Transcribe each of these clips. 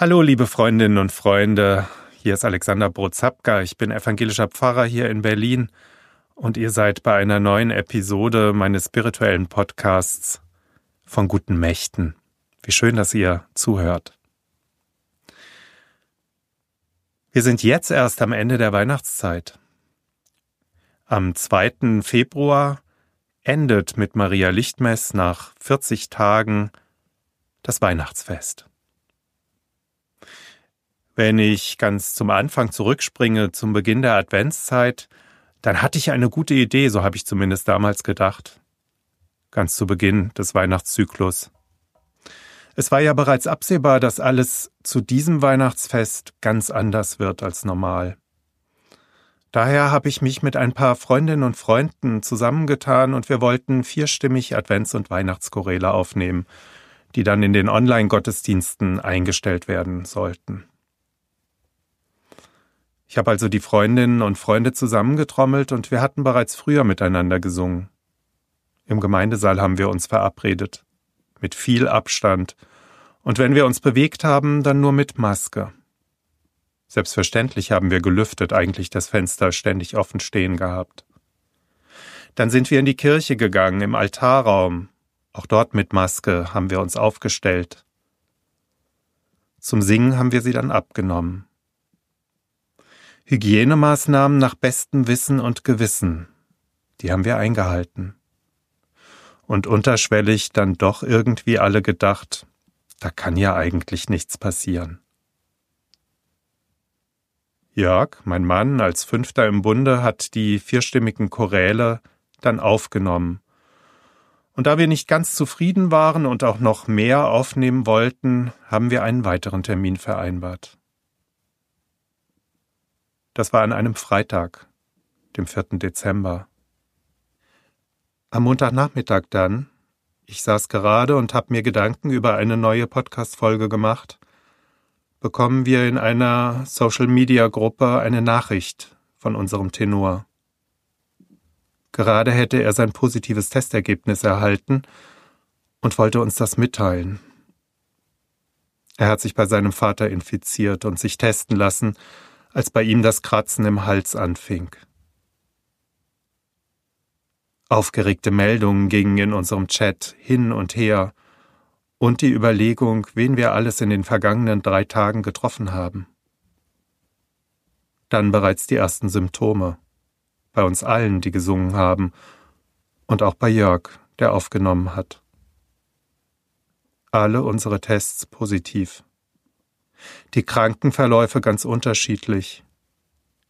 Hallo, liebe Freundinnen und Freunde. Hier ist Alexander Brozapka. Ich bin evangelischer Pfarrer hier in Berlin und ihr seid bei einer neuen Episode meines spirituellen Podcasts von guten Mächten. Wie schön, dass ihr zuhört. Wir sind jetzt erst am Ende der Weihnachtszeit. Am 2. Februar endet mit Maria Lichtmess nach 40 Tagen das Weihnachtsfest. Wenn ich ganz zum Anfang zurückspringe, zum Beginn der Adventszeit, dann hatte ich eine gute Idee, so habe ich zumindest damals gedacht. Ganz zu Beginn des Weihnachtszyklus. Es war ja bereits absehbar, dass alles zu diesem Weihnachtsfest ganz anders wird als normal. Daher habe ich mich mit ein paar Freundinnen und Freunden zusammengetan und wir wollten vierstimmig Advents- und Weihnachtschoräle aufnehmen, die dann in den Online-Gottesdiensten eingestellt werden sollten. Ich habe also die Freundinnen und Freunde zusammengetrommelt und wir hatten bereits früher miteinander gesungen. Im Gemeindesaal haben wir uns verabredet, mit viel Abstand, und wenn wir uns bewegt haben, dann nur mit Maske. Selbstverständlich haben wir gelüftet, eigentlich das Fenster ständig offen stehen gehabt. Dann sind wir in die Kirche gegangen, im Altarraum. Auch dort mit Maske haben wir uns aufgestellt. Zum Singen haben wir sie dann abgenommen. Hygienemaßnahmen nach bestem Wissen und Gewissen, die haben wir eingehalten. Und unterschwellig dann doch irgendwie alle gedacht, da kann ja eigentlich nichts passieren. Jörg, mein Mann, als Fünfter im Bunde, hat die vierstimmigen Choräle dann aufgenommen. Und da wir nicht ganz zufrieden waren und auch noch mehr aufnehmen wollten, haben wir einen weiteren Termin vereinbart. Das war an einem Freitag, dem 4. Dezember. Am Montagnachmittag dann, ich saß gerade und habe mir Gedanken über eine neue Podcast-Folge gemacht, bekommen wir in einer Social-Media-Gruppe eine Nachricht von unserem Tenor. Gerade hätte er sein positives Testergebnis erhalten und wollte uns das mitteilen. Er hat sich bei seinem Vater infiziert und sich testen lassen, als bei ihm das Kratzen im Hals anfing. Aufgeregte Meldungen gingen in unserem Chat hin und her und die Überlegung, wen wir alles in den vergangenen drei Tagen getroffen haben. Dann bereits die ersten Symptome, bei uns allen, die gesungen haben, und auch bei Jörg, der aufgenommen hat. Alle unsere Tests positiv die Krankenverläufe ganz unterschiedlich.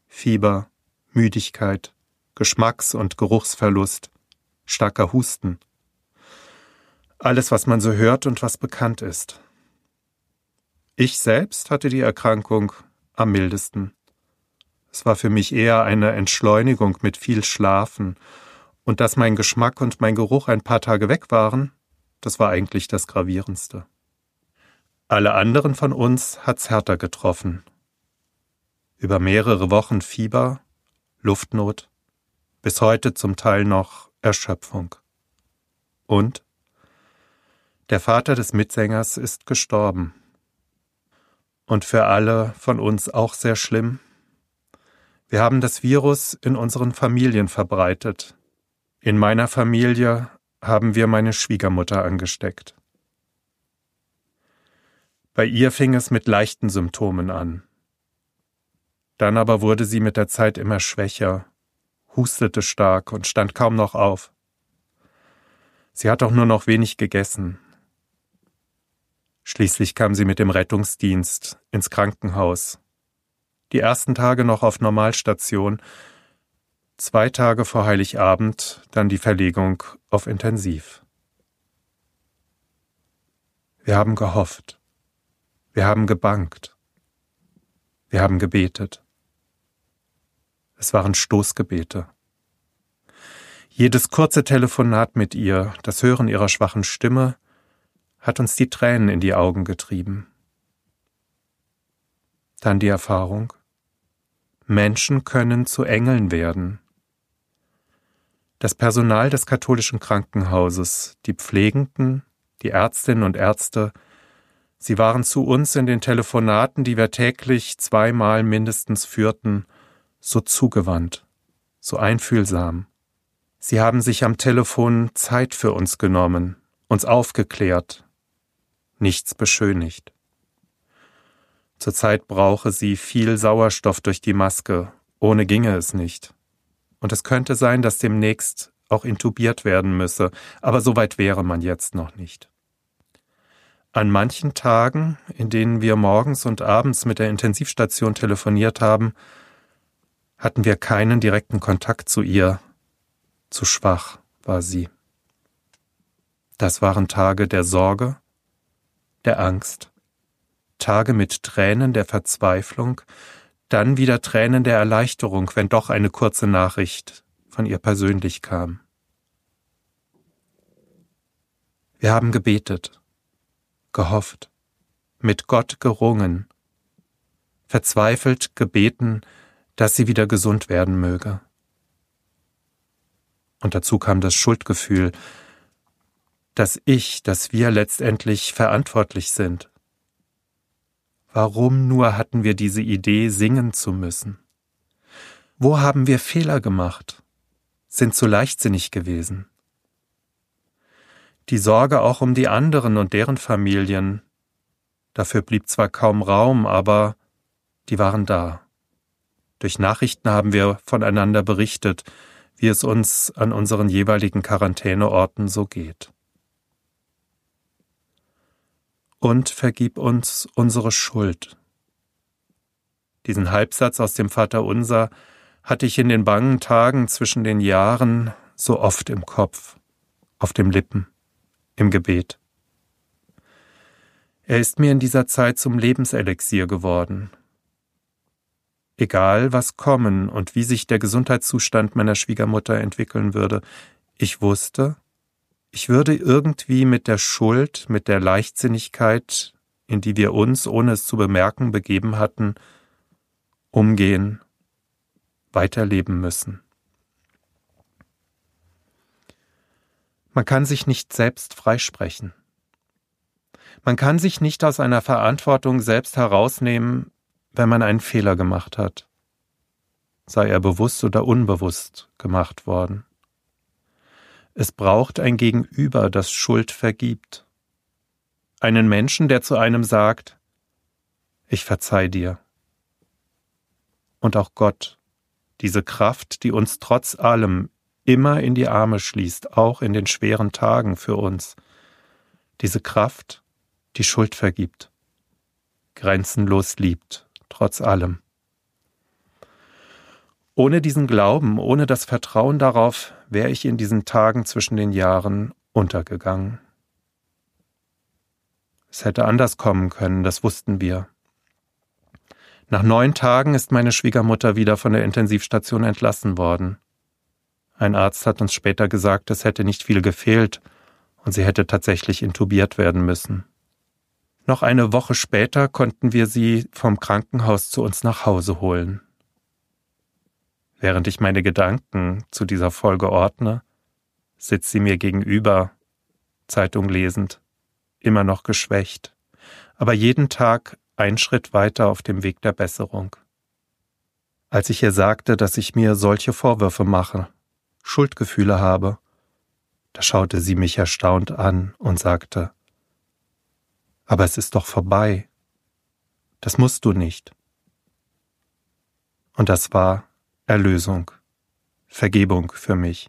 Fieber, Müdigkeit, Geschmacks- und Geruchsverlust, starker Husten. Alles, was man so hört und was bekannt ist. Ich selbst hatte die Erkrankung am mildesten. Es war für mich eher eine Entschleunigung mit viel Schlafen, und dass mein Geschmack und mein Geruch ein paar Tage weg waren, das war eigentlich das Gravierendste. Alle anderen von uns hat's härter getroffen. Über mehrere Wochen Fieber, Luftnot, bis heute zum Teil noch Erschöpfung. Und der Vater des Mitsängers ist gestorben. Und für alle von uns auch sehr schlimm. Wir haben das Virus in unseren Familien verbreitet. In meiner Familie haben wir meine Schwiegermutter angesteckt. Bei ihr fing es mit leichten Symptomen an. Dann aber wurde sie mit der Zeit immer schwächer, hustete stark und stand kaum noch auf. Sie hat auch nur noch wenig gegessen. Schließlich kam sie mit dem Rettungsdienst ins Krankenhaus. Die ersten Tage noch auf Normalstation, zwei Tage vor Heiligabend dann die Verlegung auf Intensiv. Wir haben gehofft. Wir haben gebankt. Wir haben gebetet. Es waren Stoßgebete. Jedes kurze Telefonat mit ihr, das Hören ihrer schwachen Stimme, hat uns die Tränen in die Augen getrieben. Dann die Erfahrung, Menschen können zu Engeln werden. Das Personal des katholischen Krankenhauses, die Pflegenden, die Ärztinnen und Ärzte, Sie waren zu uns in den Telefonaten, die wir täglich zweimal mindestens führten, so zugewandt, so einfühlsam. Sie haben sich am Telefon Zeit für uns genommen, uns aufgeklärt, nichts beschönigt. Zurzeit brauche sie viel Sauerstoff durch die Maske, ohne ginge es nicht. Und es könnte sein, dass demnächst auch intubiert werden müsse, aber so weit wäre man jetzt noch nicht. An manchen Tagen, in denen wir morgens und abends mit der Intensivstation telefoniert haben, hatten wir keinen direkten Kontakt zu ihr. Zu schwach war sie. Das waren Tage der Sorge, der Angst, Tage mit Tränen der Verzweiflung, dann wieder Tränen der Erleichterung, wenn doch eine kurze Nachricht von ihr persönlich kam. Wir haben gebetet, gehofft, mit Gott gerungen, verzweifelt gebeten, dass sie wieder gesund werden möge. Und dazu kam das Schuldgefühl, dass ich, dass wir letztendlich verantwortlich sind. Warum nur hatten wir diese Idee, singen zu müssen? Wo haben wir Fehler gemacht? Sind zu leichtsinnig gewesen? Die Sorge auch um die anderen und deren Familien. Dafür blieb zwar kaum Raum, aber die waren da. Durch Nachrichten haben wir voneinander berichtet, wie es uns an unseren jeweiligen Quarantäneorten so geht. Und vergib uns unsere Schuld. Diesen Halbsatz aus dem Vater Unser hatte ich in den bangen Tagen zwischen den Jahren so oft im Kopf, auf dem Lippen, im Gebet. Er ist mir in dieser Zeit zum Lebenselixier geworden, egal was kommen und wie sich der Gesundheitszustand meiner Schwiegermutter entwickeln würde, ich wusste, ich würde irgendwie mit der Schuld, mit der Leichtsinnigkeit, in die wir uns, ohne es zu bemerken, begeben hatten, umgehen, weiterleben müssen. Man kann sich nicht selbst freisprechen. Man kann sich nicht aus einer Verantwortung selbst herausnehmen, wenn man einen Fehler gemacht hat, sei er bewusst oder unbewusst gemacht worden. Es braucht ein Gegenüber, das Schuld vergibt. Einen Menschen, der zu einem sagt, ich verzeih dir. Und auch Gott, diese Kraft, die uns trotz allem immer in die Arme schließt, auch in den schweren Tagen für uns, diese Kraft, die Schuld vergibt, grenzenlos liebt trotz allem. Ohne diesen Glauben, ohne das Vertrauen darauf, wäre ich in diesen Tagen zwischen den Jahren untergegangen. Es hätte anders kommen können, das wussten wir. Nach neun Tagen ist meine Schwiegermutter wieder von der Intensivstation entlassen worden. Ein Arzt hat uns später gesagt, es hätte nicht viel gefehlt und sie hätte tatsächlich intubiert werden müssen. Noch eine Woche später konnten wir sie vom Krankenhaus zu uns nach Hause holen. Während ich meine Gedanken zu dieser Folge ordne, sitzt sie mir gegenüber, Zeitung lesend, immer noch geschwächt, aber jeden Tag ein Schritt weiter auf dem Weg der Besserung. Als ich ihr sagte, dass ich mir solche Vorwürfe mache, Schuldgefühle habe, da schaute sie mich erstaunt an und sagte, aber es ist doch vorbei. Das musst du nicht. Und das war Erlösung, Vergebung für mich.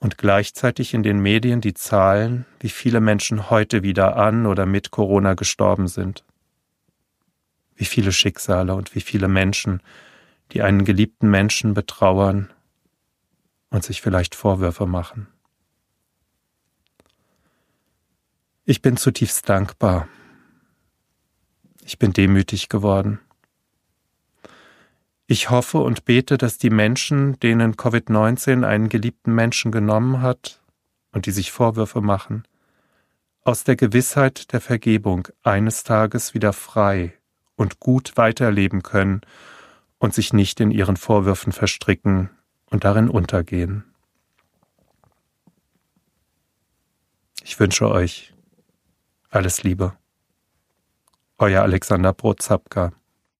Und gleichzeitig in den Medien die Zahlen, wie viele Menschen heute wieder an oder mit Corona gestorben sind. Wie viele Schicksale und wie viele Menschen, die einen geliebten Menschen betrauern und sich vielleicht Vorwürfe machen. Ich bin zutiefst dankbar. Ich bin demütig geworden. Ich hoffe und bete, dass die Menschen, denen Covid-19 einen geliebten Menschen genommen hat und die sich Vorwürfe machen, aus der Gewissheit der Vergebung eines Tages wieder frei und gut weiterleben können und sich nicht in ihren Vorwürfen verstricken und darin untergehen. Ich wünsche euch Alles Liebe. Euer Alexander Brotzapka.